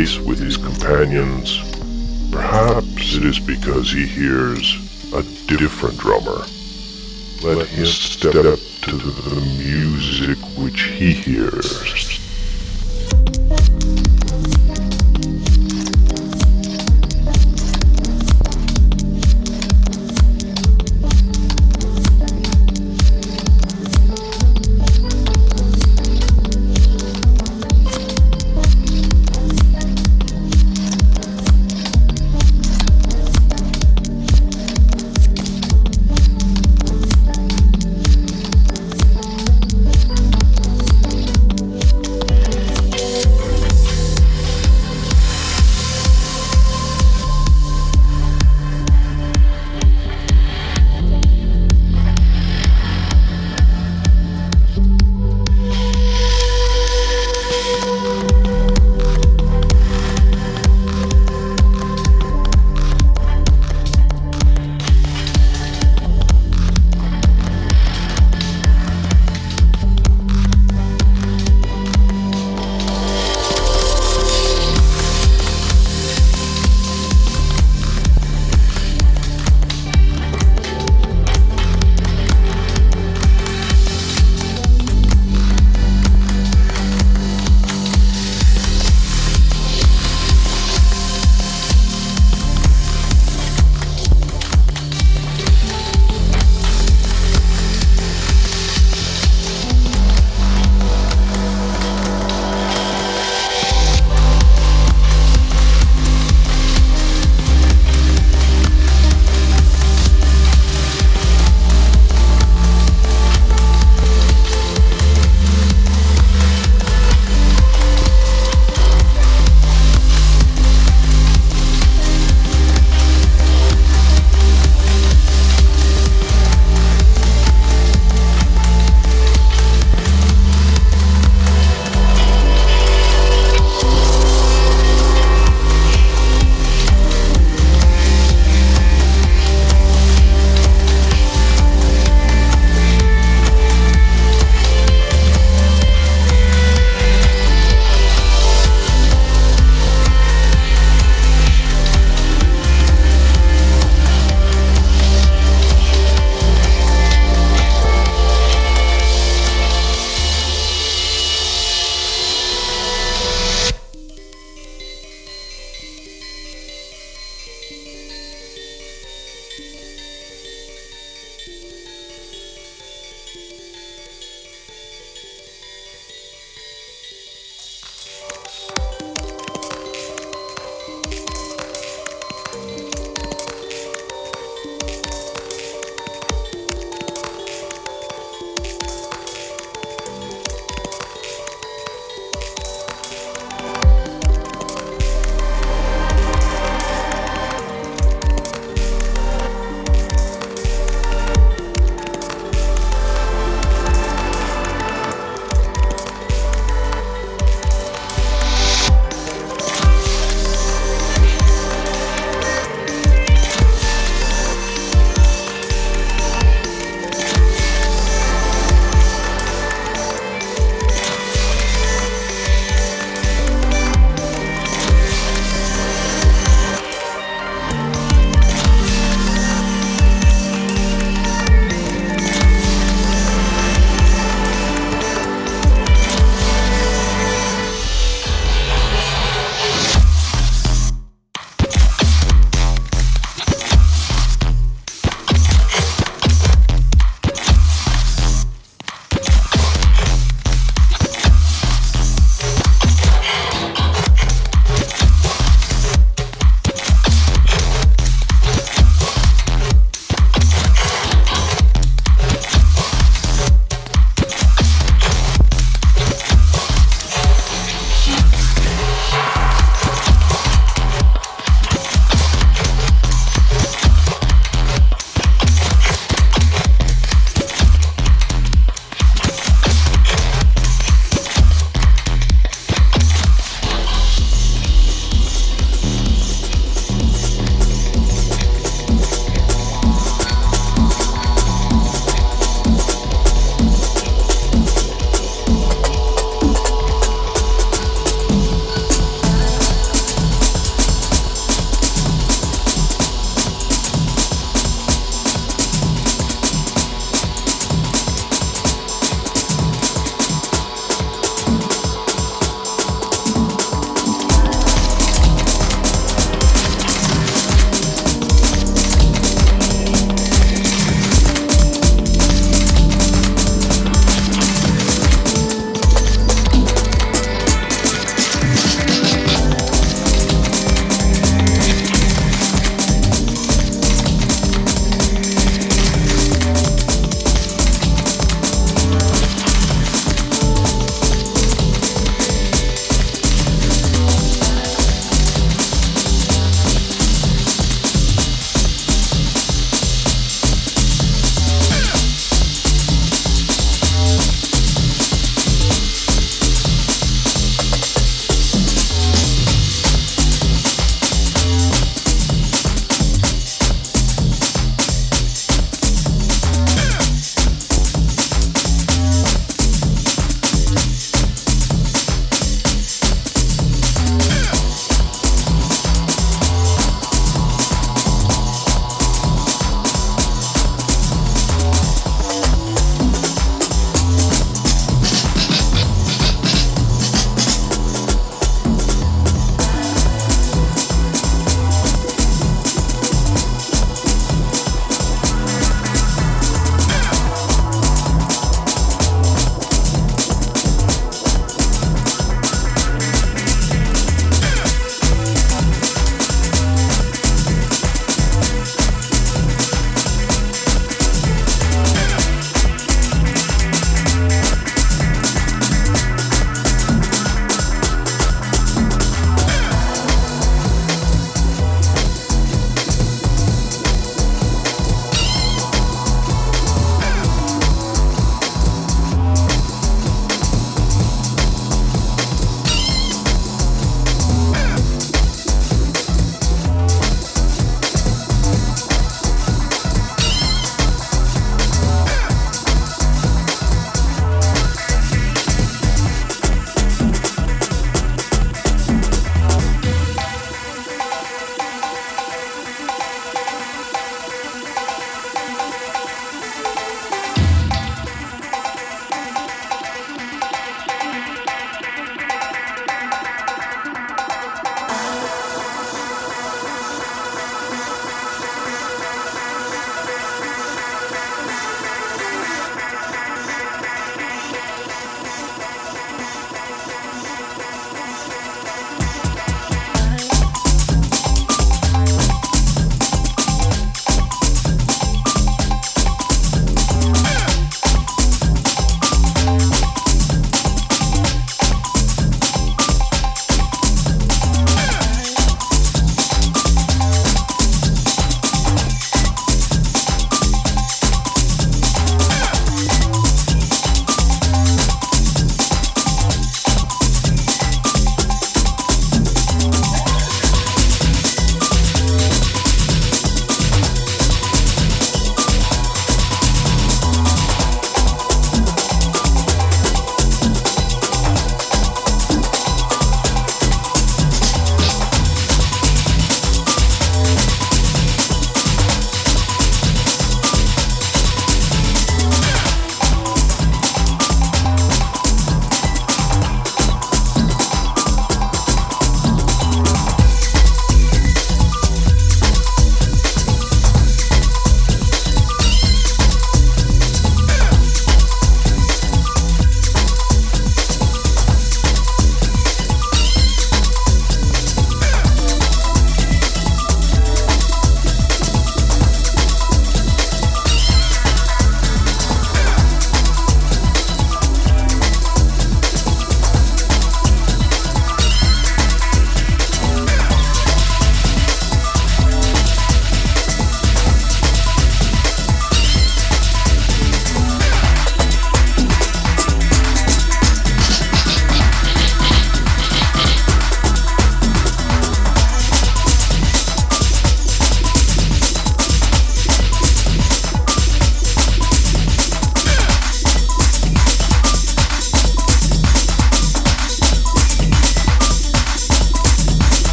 with his companions, perhaps it is because he hears a different drummer. Let him step to the music which he hears.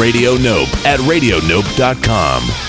Radio Nope at radionope.com.